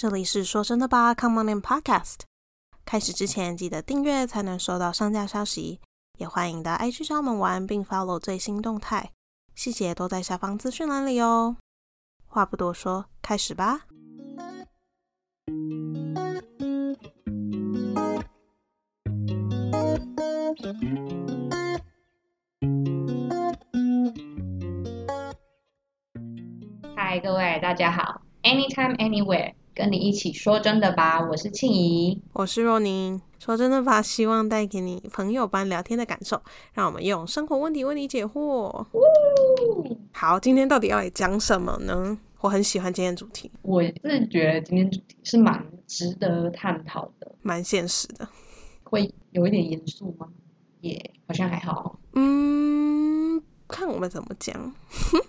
这里是说真的吧，Come on in Podcast。开始之前记得订阅才能收到上架消息，也欢迎到 IG 找我们玩，并 follow 最新动态，细节都在下方资讯栏里哦。话不多说，开始吧。嗨，各位大家好，Anytime Anywhere，跟你一起说真的吧，我是庆怡。我是若宁，说真的吧，希望带给你朋友般聊天的感受，让我们用生活问题为你解惑。好，今天到底要来讲什么呢？我很喜欢今天主题，我是觉得今天主题是蛮值得探讨的，蛮现实的。会有一点严肃吗？也好像还好。嗯，看我们怎么讲。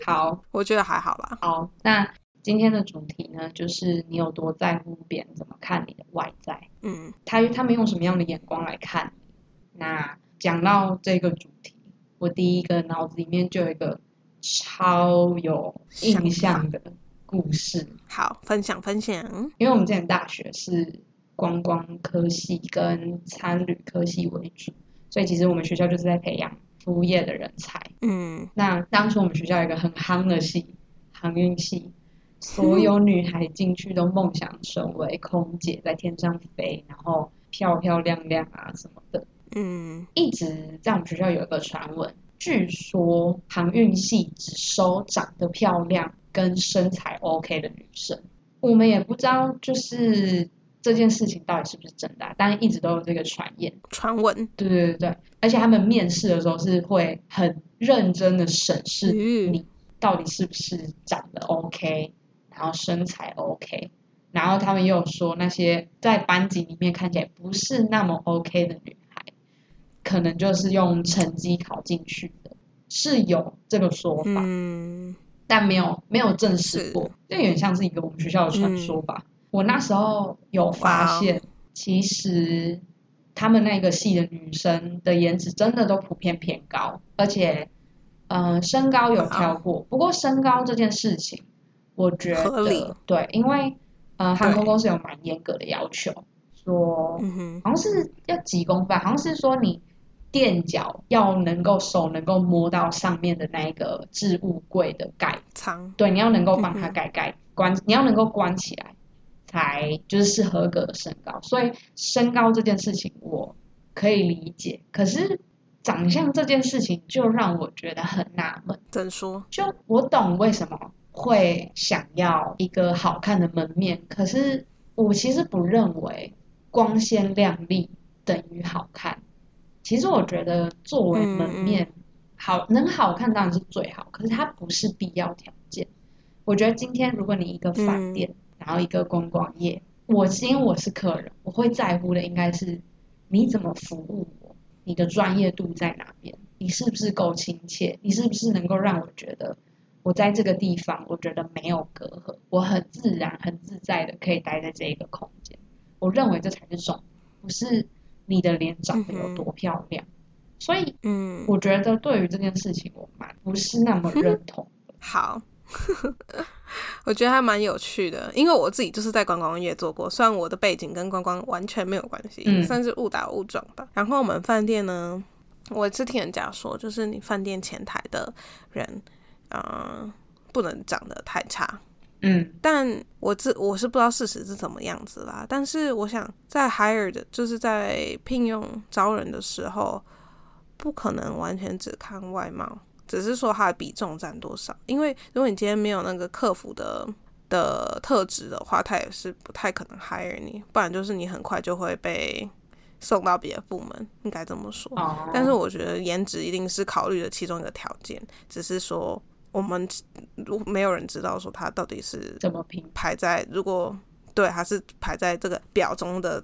好，我觉得还好吧。好，那今天的主题呢，就是你有多在乎别人怎么看你的外在，嗯，他他们用什么样的眼光来看你。那讲到这个主题，我第一个脑子里面就有一个超有印象的故事。好，分享分享。因为我们之前大学是观光科系跟餐旅科系为主，所以其实我们学校就是在培养服务业的人才。嗯，那当初我们学校有一个很夯的系，航运系，所有女孩进去都梦想成为空姐，在天上飞，然后漂漂亮亮啊什么的。嗯，一直在我们学校有一个传闻，据说航运系只收长得漂亮跟身材 OK 的女生。我们也不知道就是这件事情到底是不是真的啊、但一直都有这个传言。传闻。对对对对，而且他们面试的时候是会很认真的审视嗯你到底是不是长得 OK，然后身材 OK，然后他们又说那些在班级里面看起来不是那么 OK 的女孩，可能就是用成绩考进去的，是有这个说法，嗯，但没有没有证实过，这有点像是一个我们学校的传说吧。我那时候有发现，其实他们那个系的女生的颜值真的都普遍偏高，而且，呃，身高有挑过。不过身高这件事情，我觉得对，因为呃，航空公司有蛮严格的要求，说嗯，好像是要几公分，好像是说你垫脚要能够手能够摸到上面的那一个置物柜的盖仓。对，你要能够帮嗯哼它盖盖关，你要能够关起来，才就是是合格的身高。所以身高这件事情我可以理解，可是长相这件事情就让我觉得很纳闷。怎说？就我懂为什么会想要一个好看的门面，可是我其实不认为光鲜亮丽等于好看。其实我觉得作为门面，好能好看当然是最好，可是它不是必要条件。我觉得今天如果你一个饭店，然后一个观光业，我因为我是客人，我会在乎的应该是你怎么服务我，你的专业度在哪边，你是不是够亲切，你是不是能够让我觉得我在这个地方，我觉得没有隔阂，我很自然、很自在的可以待在这一个空间。我认为这才是重点，不是你的脸长得有多漂亮。所以嗯，我觉得对于这件事情，我蛮不是那么认 同的。好，我觉得还蛮有趣的，因为我自己就是在观光业做过，虽然我的背景跟观光完全没有关系，嗯算是误打误撞吧。然后我们饭店呢，我是听人家说，就是你饭店前台的人，嗯、不能长得太差。嗯但我自我是不知道事实是怎么样子啦，但是我想在 hire 的，就是在聘用招人的时候，不可能完全只看外貌，只是说他的比重占多少。因为如果你今天没有那个客服的的特质的话，他也是不太可能 hire 你，不然就是你很快就会被送到别的部门，应该这么说。哦，但是我觉得颜值一定是考虑的其中一个条件，只是说我们如没有人知道说他到底是怎么评？排在如果对还是排在这个表中的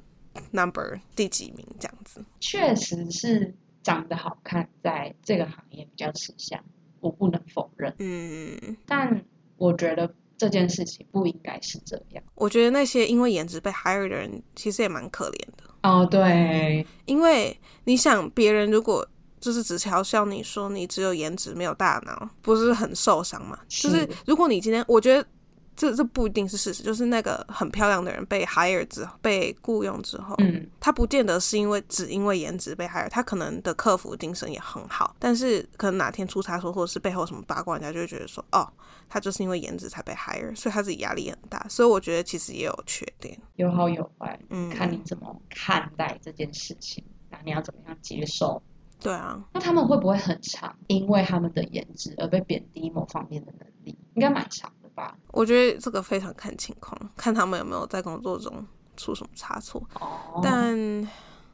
number 第几名这样子。确实是长得好看，在这个行业比较吃香，我不能否认。嗯，但我觉得这件事情不应该是这样。我觉得那些因为颜值被 hire 的人其实也蛮可怜的，哦，对，因为你想别人如果就是只嘲笑你说你只有颜值没有大脑，不是很受伤吗？就是如果你今天，我觉得这这不一定是事实，就是那个很漂亮的人被 hire 之后，被雇佣之后，嗯，他不见得是因为只因为颜值被 hire，他可能的客服精神也很好，但是可能哪天出差错，或者是背后什么八卦，人家就会觉得说，哦，他就是因为颜值才被 hire，所以他自己压力很大。所以我觉得其实也有缺点，有好有坏，嗯，看你怎么看待这件事情，那你要怎么样接受？对啊，那他们会不会很长，因为他们的颜值而被贬低某方面的能力？应该蛮长的吧？我觉得这个非常看情况，看他们有没有在工作中出什么差错。哦，但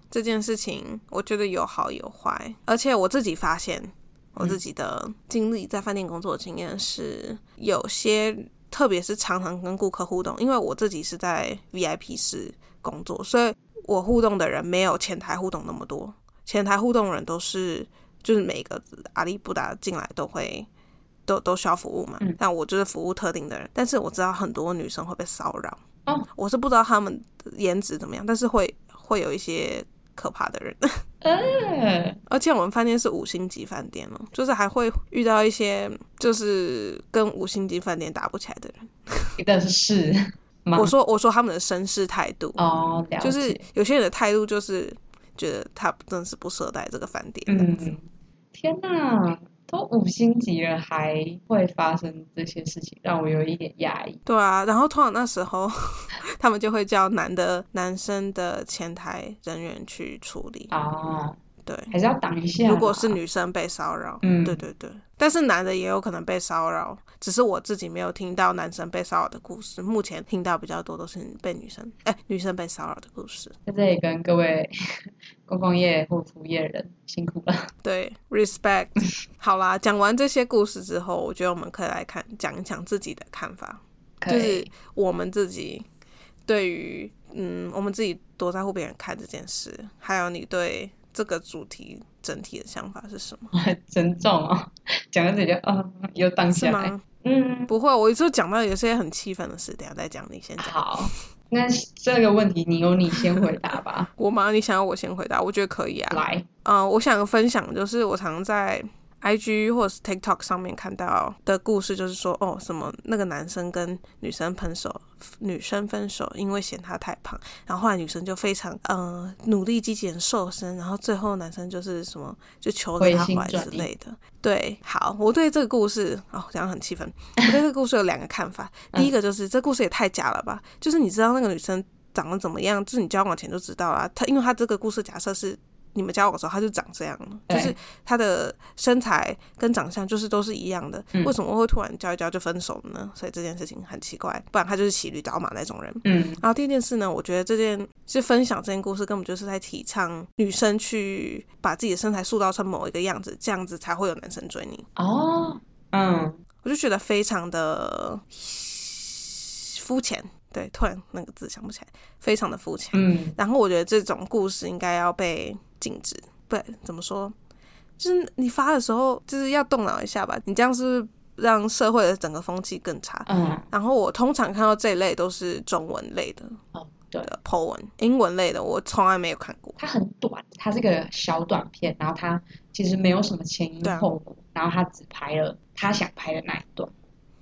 这件事情，我觉得有好有坏，而且我自己发现，我自己的经历在饭店工作的经验是，有些特别是常常跟顾客互动，因为我自己是在 VIP 室工作，所以我互动的人没有前台互动那么多，前台互动人都是就是每个阿里不达进来都会。都都需要服务嘛，嗯但我就是服务特定的人，但是我知道很多女生会被骚扰，哦，我是不知道她们的颜值怎么样，但是会会有一些可怕的人，嗯，而且我们饭店是五星级饭店哦，就是还会遇到一些就是跟五星级饭店打不起来的人。但是吗？我说我说他们的绅士态度，哦，就是有些人的态度就是觉得他真的是不适合待这个饭店。嗯，天哪，都五星级了，还会发生这些事情，让我有一点压抑。对啊，然后通常那时候 他们就会叫男的男生的前台人员去处理。哦，对，还是要挡一下。如果是女生被骚扰，嗯对对对，但是男的也有可能被骚扰，只是我自己没有听到男生被骚扰的故事。目前听到比较多都是被女生，哎，女生被骚扰的故事。在这里跟各位公共业或服务业人辛苦了。对，respect。好啦，讲完这些故事之后，我觉得我们可以来看讲一讲自己的看法，就是我们自己对于嗯，我们自己多在乎别人看这件事，还有你对这个主题整体的想法是什么？很沉重哦，讲到这里就啊，又荡是下来。吗？嗯，不会，我就讲到有些很气愤的事，等下再讲。你先讲。好，那这个问题你由你先回答吧。我吗？你想要我先回答？我觉得可以啊。来，嗯、我想分享就是我常在 IG 或者是 TikTok 上面看到的故事，就是说哦，什么那个男生跟女生分手，女生分手因为嫌他太胖，然后后来女生就非常呃努力积极地瘦身，然后最后男生就是什么就求着她回来之类的。对，好，我对这个故事哦，讲得很气愤。我对这个故事有两个看法，第一个就是这故事也太假了吧，就是你知道那个女生长得怎么样，就是你交往前就知道啦。她因为她这个故事假设是你们交往的时候，他就长这样了，就是他的身材跟长相就是都是一样的，嗯为什么会突然交一交就分手了呢？所以这件事情很奇怪，不然他就是骑驴找马那种人。嗯，然后第二件事呢，我觉得这件是分享这件故事，根本就是在提倡女生去把自己的身材塑造成某一个样子，这样子才会有男生追你。哦，嗯，我就觉得非常的肤浅。对，突然那个字想不起来，非常的肤浅。嗯，然后我觉得这种故事应该要被禁止。不，怎么说？就是你发的时候，就是要动脑一下吧。你这样是让社会的整个风气更差？嗯，然后我通常看到这一类都是中文类的哦，对，的 po 文，英文类的我从来没有看过。它很短，它是个小短片，然后它其实没有什么前因后果，然后他只拍了他想拍的那一段，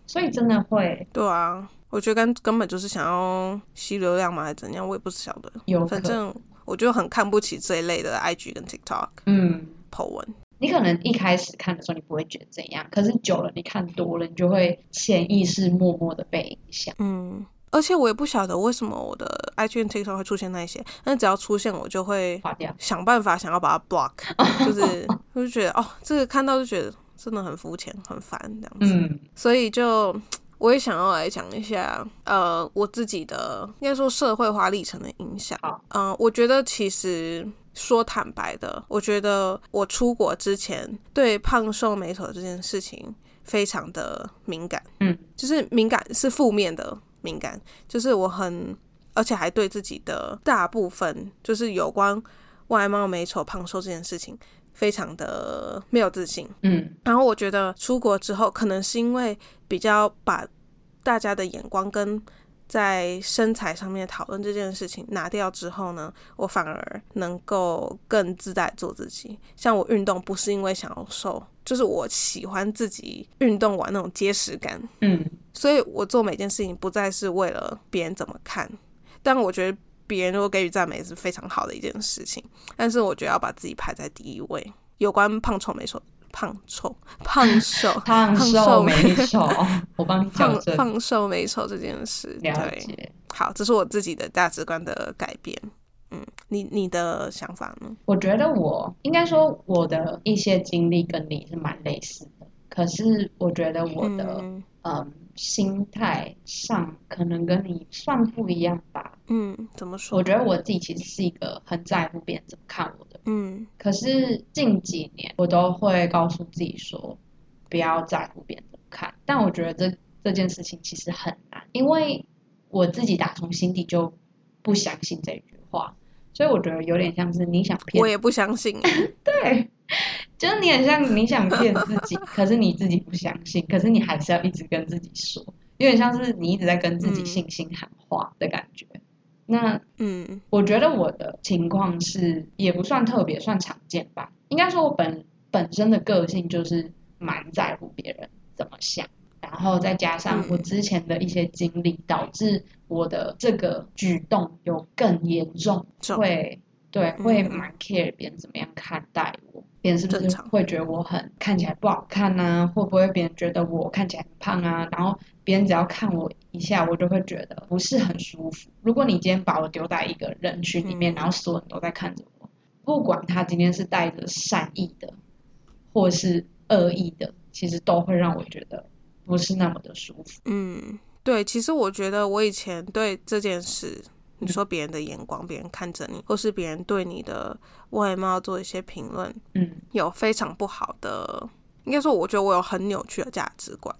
所以真的会对啊，我觉得根根本就是想要吸流量嘛，还是怎样，我也不晓得。有反正我就很看不起这一类的 IG 跟 TikTok 嗯。po 文。你可能一开始看的时候你不会觉得怎样，可是久了你看多了，你就会潜意识默默的被影响。嗯，而且我也不晓得为什么我的 IG 跟 TikTok 会出现那些，但只要出现我就会想办法想要把它 block，就是我就觉得哦，这个看到就觉得真的很肤浅、很烦这样子，嗯所以就。我也想要来讲一下，呃，我自己的应该说社会化历程的影响。好，嗯、我觉得其实说坦白的，我觉得我出国之前对胖瘦美丑这件事情非常的敏感。嗯，就是敏感是负面的敏感，就是我很，而且还对自己的大部分就是有关外貌美丑胖瘦这件事情非常的没有自信。嗯然后我觉得出国之后，可能是因为比较把大家的眼光跟在身材上面讨论这件事情拿掉之后呢，我反而能够更自在做自己。像我运动不是因为想要瘦，就是我喜欢自己运动完那种结实感，嗯所以我做每件事情不再是为了别人怎么看，但我觉得别人如果给予赞美是非常好的一件事情，但是我觉得要把自己排在第一位。有关胖丑美丑，胖丑 胖瘦胖瘦瘦美丑，我帮你矫正，胖胖瘦美丑这件事，了对，解。好，这是我自己的价值观的改变。嗯，你你的想法呢？我觉得我应该说我的一些经历跟你是蛮类似的，可是我觉得我的嗯嗯心态上可能跟你算不一样吧。嗯，怎么说？我觉得我自己其实是一个很在乎别人怎么看我的，嗯可是近几年我都会告诉自己说，不要在乎别人怎么看。但我觉得这这件事情其实很难，因为我自己打从心底就不相信这句话，所以我觉得有点像是你想骗我也不相信。对，就是你很像你想骗自己，可是你自己不相信，可是你还是要一直跟自己说，有点像是你一直在跟自己嗯信心喊话的感觉。那嗯我觉得我的情况是也不算特别，算常见吧。应该说我本本身的个性就是蛮在乎别人怎么想，然后再加上我嗯之前的一些经历，导致我的这个举动有更严重，会对会嗯蛮 care 别人怎么样看待我。别人是不常会觉得我很看起来不好看啊？会不会别人觉得我看起来很胖啊？然后别人只要看我一下，我就会觉得不是很舒服。如果你今天把我丢在一个人群里面，嗯然后所有人都在看着我，不管他今天是带着善意的，或是恶意的，其实都会让我觉得不是那么的舒服。嗯，对，其实我觉得我以前对这件事，你说别人的眼光，别人看着你，或是别人对你的外貌做一些评论，嗯，有非常不好的，应该说，我觉得我有很扭曲的价值观？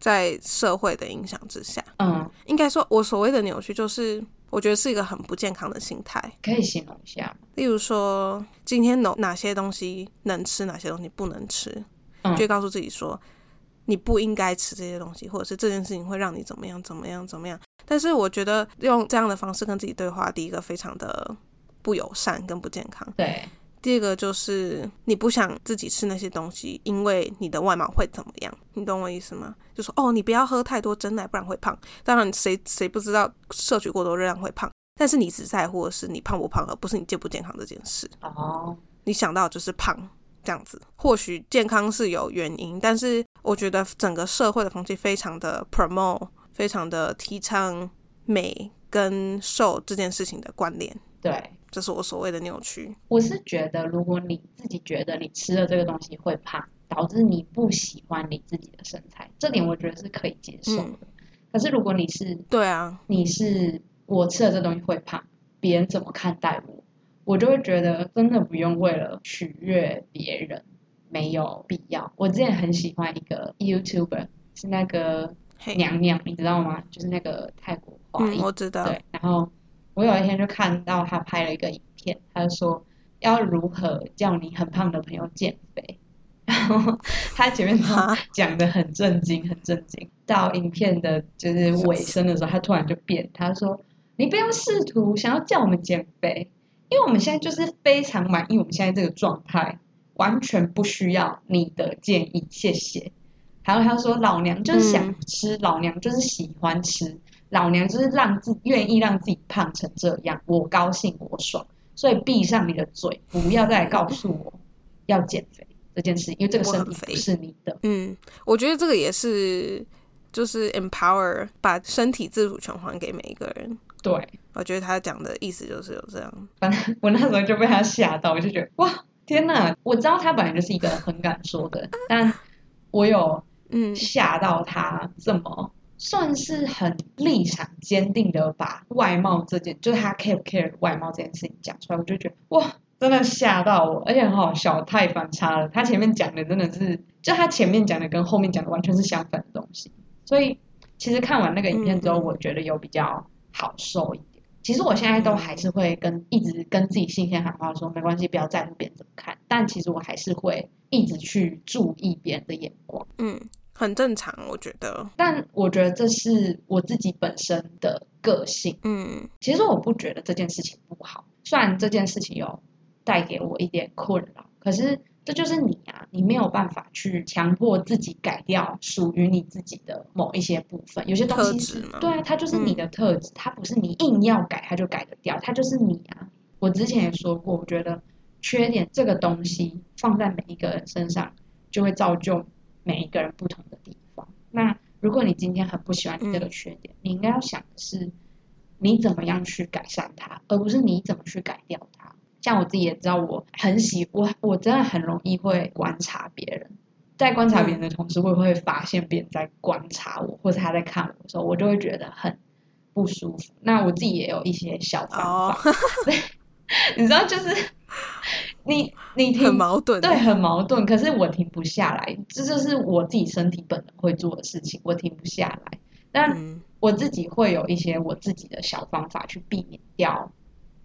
在社会的影响之下，嗯，应该说，我所谓的扭曲，就是我觉得是一个很不健康的心态。可以形容一下？例如说，今天哪哪些东西能吃，哪些东西不能吃，嗯就告诉自己说，你不应该吃这些东西，或者是这件事情会让你怎么样怎么样怎么样。但是我觉得用这样的方式跟自己对话，第一个非常的不友善跟不健康。对，第二个就是你不想自己吃那些东西，因为你的外貌会怎么样？你懂我意思吗？就说哦，你不要喝太多真奶，不然会胖。当然谁谁不知道摄取过多热量会胖，但是你只在乎的是你胖不胖，而不是你健不健康这件事。哦，你想到就是胖这样子。或许健康是有原因，但是我觉得整个社会的风气非常的 promote，非常的提倡美跟瘦这件事情的关联，对。这是我所谓的扭曲。我是觉得，如果你自己觉得你吃了这个东西会胖，导致你不喜欢你自己的身材，这点我觉得是可以接受的。可是如果你是对啊，你是我吃了这东西会胖，别人怎么看待我，我就会觉得真的不用为了取悦别人，没有必要。我之前很喜欢一个 YouTuber，是那个嘿，娘娘，你知道吗？就是那个泰国华嗯，裔我知道，对，然后我有一天就看到他拍了一个影片，他就说要如何叫你很胖的朋友减肥，然后他前面都哈讲的很震惊，很震惊，到影片的就是尾声的时候，他突然就变，他说你不要试图想要叫我们减肥，因为我们现在就是非常满意我们现在这个状态，完全不需要你的建议，谢谢。还有他说老娘就是想嗯吃，老娘就是喜欢吃，老娘就是让自愿意让自己胖成这样，我高兴我爽，所以闭上你的嘴，不要再来告诉我 要减肥这件事，因为这个身体肥不是你的。嗯，我觉得这个也是，就是 empower 把身体自主权还给每一个人。对，我觉得他讲的意思就是有这样，反 正我那时候就被他吓到，我就觉得哇天哪！我知道他本来就是一个很敢说的，但我有嗯吓到他这么算是很立场坚定的把外貌这件，就是他 care 不 care 外貌这件事情讲出来，我就觉得哇，真的吓到我，而且很好笑，太反差了。他前面讲的真的是，就他前面讲的跟后面讲的完全是相反的东西，所以其实看完那个影片之后，我觉得有比较好受一点。其实我现在都还是会跟一直跟自己信心喊话说没关系，不要在乎别人怎么看，但其实我还是会一直去注意别人的眼光。嗯，很正常，我觉得，但我觉得这是我自己本身的个性。嗯其实我不觉得这件事情不好，虽然这件事情有带给我一点困扰，可是这就是你啊，你没有办法去强迫自己改掉属于你自己的某一些部分，有些东西是对啊，它就是你的特质，它不是你硬要改它就改得掉，它就是你啊。我之前也说过，我觉得缺点这个东西放在每一个人身上，就会造就每一个人不同的地方。那如果你今天很不喜欢你这个缺点，你应该要想的是你怎么样去改善它，而不是你怎么去改掉它。像我自己也知道，我很喜我我真的很容易会观察别人，在观察别人的同时，我也会发现别人在观察我，或者他在看我的时候，我就会觉得很不舒服。那我自己也有一些小方哦 法，，你知道，就是 你你停很矛盾。对，很矛盾。可是我停不下来，这就是我自己身体本能会做的事情，我停不下来。但嗯我自己会有一些我自己的小方法去避免掉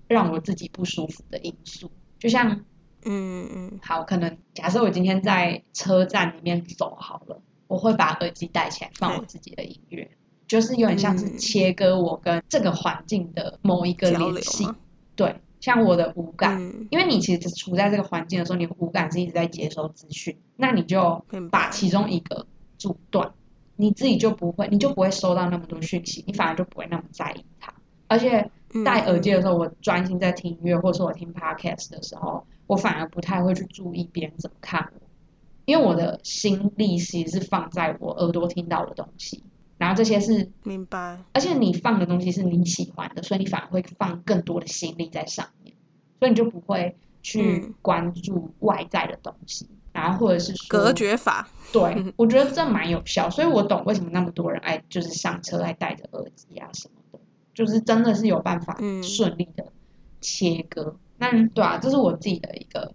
让我自己不舒服的因素，就像嗯嗯好，可能假设我今天在车站里面走好了，我会把耳机戴起来放我自己的音乐，就是有点像是嗯切割我跟这个环境的某一个联系。对，像我的五感，嗯，因为你其实处在这个环境的时候，你的五感是一直在接收资讯，那你就。把其中一个阻断，你自己就不会，你就不会收到那么多讯息，你反而就不会那么在意它。而且嗯戴耳机的时候，我专心在听音乐，或者是我听 podcast 的时候，我反而不太会去注意别人怎么看我，因为我的心力其实是放在我耳朵听到的东西，然后这些是，明白。而且你放的东西是你喜欢的，所以你反而会放更多的心力在上面，所以你就不会去嗯。关注外在的东西，然后或者是说隔绝法。对，我觉得这蛮有效，所以我懂为什么那么多人爱就是上车爱戴着耳机啊什么的，就是真的是有办法嗯顺利的切割。那对啊，这是我自己的一个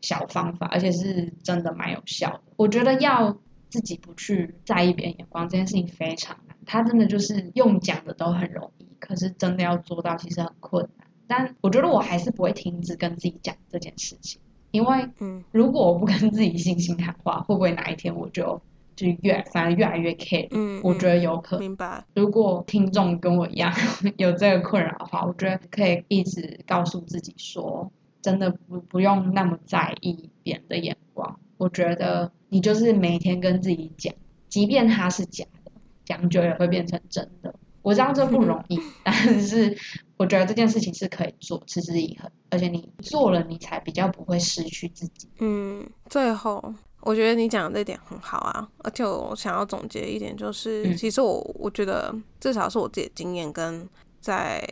小方法，而且是真的蛮有效的。我觉得要自己不去在意别人眼光这件事情非常难，他真的就是用讲的都很容易，可是真的要做到其实很困难。但我觉得我还是不会停止跟自己讲这件事情，因为嗯如果我不跟自己 信心谈话，会不会哪一天我就就越反而越来越 care？嗯，我觉得有可能。明白。如果听众跟我一样 有这个困扰的话，我觉得可以一直告诉自己说，真的不不用那么在意别人的眼光。我觉得你就是每天跟自己讲，即便它是假的，讲久也会变成真的。我知道这不容易，但是我觉得这件事情是可以做，持之以恒，而且你做了，你才比较不会失去自己。嗯，最后我觉得你讲的这点很好啊，而且我想要总结一点，就是、嗯。其实我我觉得至少是我自己的经验跟在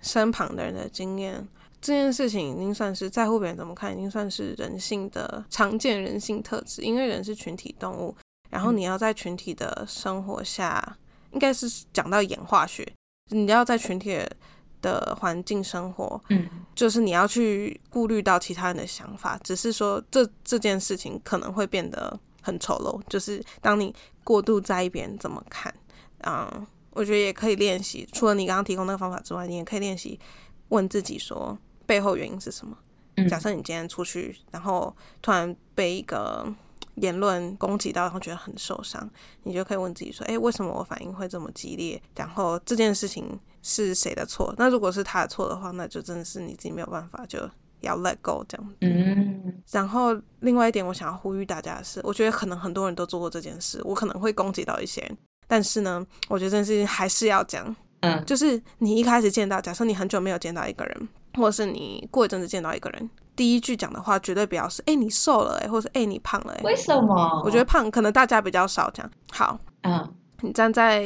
身旁的人的经验，这件事情已经算是在乎别人怎么看，已经算是人性的常见人性特质，因为人是群体动物，然后嗯。你要在群体的生活下，应该是讲到演化学，你要在群体的环境生活，嗯就是你要去顾虑到其他人的想法，只是说这这件事情可能会变得很丑陋，就是当你过度在意别人怎么看，嗯，我觉得也可以练习，除了你刚刚提供那个方法之外，你也可以练习问自己说背后原因是什么。嗯假设你今天出去，然后突然被一个言论攻击到，然后觉得很受伤，你就可以问自己说：“诶，为什么我反应会这么激烈？然后这件事情是谁的错？那如果是他的错的话，那就真的是你自己没有办法，就要 let go 这样。嗯然后另外一点，我想要呼吁大家的是，我觉得可能很多人都做过这件事，我可能会攻击到一些人，但是呢，我觉得这件事情还是要讲，嗯就是你一开始见到，假设你很久没有见到一个人，或者是你过一阵子见到一个人，第一句讲的话绝对不要是“哎、你瘦了、欸”或者是“哎、你胖了、欸”。为什么？我觉得胖可能大家比较少讲。好，嗯你站在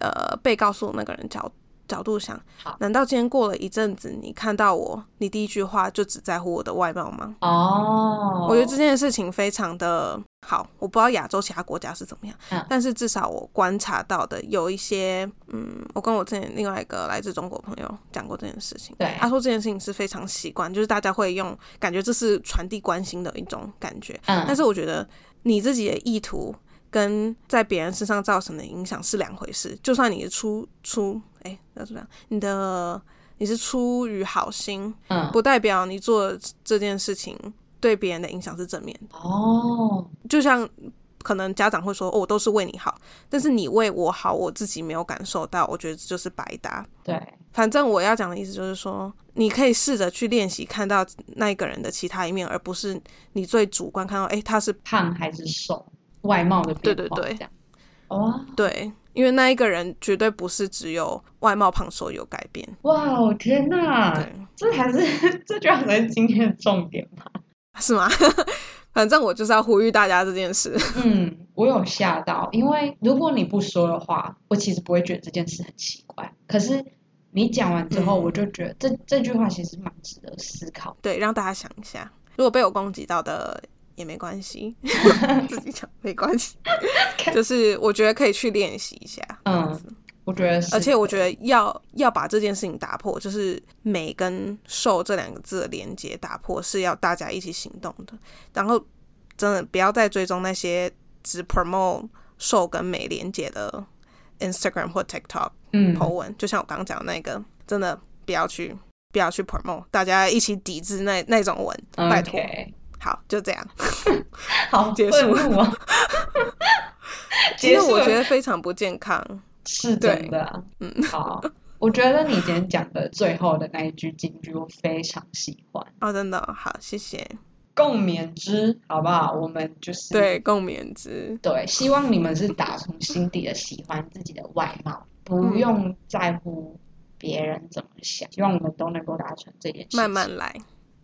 呃被告诉的那个人角角度想，难道今天过了一阵子，你看到我，你第一句话就只在乎我的外貌吗？哦，我觉得这件事情非常的好，我不知道亚洲其他国家是怎么样，嗯。但是至少我观察到的有一些，嗯，我跟我之前另外一个来自中国朋友讲过这件事情，对。他说这件事情是非常习惯，就是大家会用感觉这是传递关心的一种感觉，嗯，但是我觉得你自己的意图跟在别人身上造成的影响是两回事。就算你是出出，哎、要怎么样？你的你是出于好心，嗯不代表你做这件事情对别人的影响是正面的。哦，就像可能家长会说哦，我都是为你好，但是你为我好，我自己没有感受到，我觉得这就是白搭。对，反正我要讲的意思就是说，你可以试着去练习看到那一个人的其他一面，而不是你最主观看到，哎，他是胖还是瘦，外貌的变化对对对这样。哦，对，因为那一个人绝对不是只有外貌胖瘦有改变。哇哦，天哪，对，这还是这居然才是 今天的重点吗？是吗？反正我就是要呼吁大家这件事。嗯，我有吓到，因为如果你不说的话，我其实不会觉得这件事很奇怪。可是你讲完之后，嗯我就觉得这这句话其实蛮值得思考。对，让大家想一下，如果被我攻击到的也没关系，自己讲没关系，就是我觉得可以去练习一下。嗯，我觉得是，而且我觉得要要把这件事情打破，就是美跟瘦这两个字的连接打破，是要大家一起行动的。然后真的不要再追踪那些只 promote 瘦跟美连接的 Instagram 或 TikTok 嗯 po 文，就像我刚刚讲的那个，真的不要去不要去 promote，大家一起抵制那那种文，拜托。好，就这样。好结束愤怒啊！其实我觉得非常不健康。是真的啊。嗯，好，我觉得你今天讲的最后的那一句金句，我非常喜欢。哦，真的好，谢谢。共勉之，好不好？我们就是对，共勉之。对，希望你们是打从心底的喜欢自己的外貌，不用在乎别人怎么想。希望我们都能够达成这件事情。慢慢来。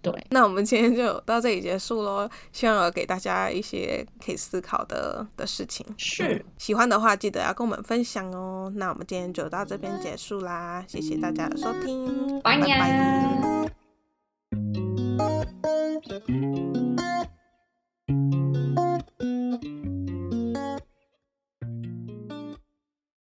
对。那我们今天就到这里结束喽希望我给大家一些可以思考的的事情。是。喜欢的话记得要跟我们分享哦那我们今天就到这边结束啦谢谢大家的收听拜拜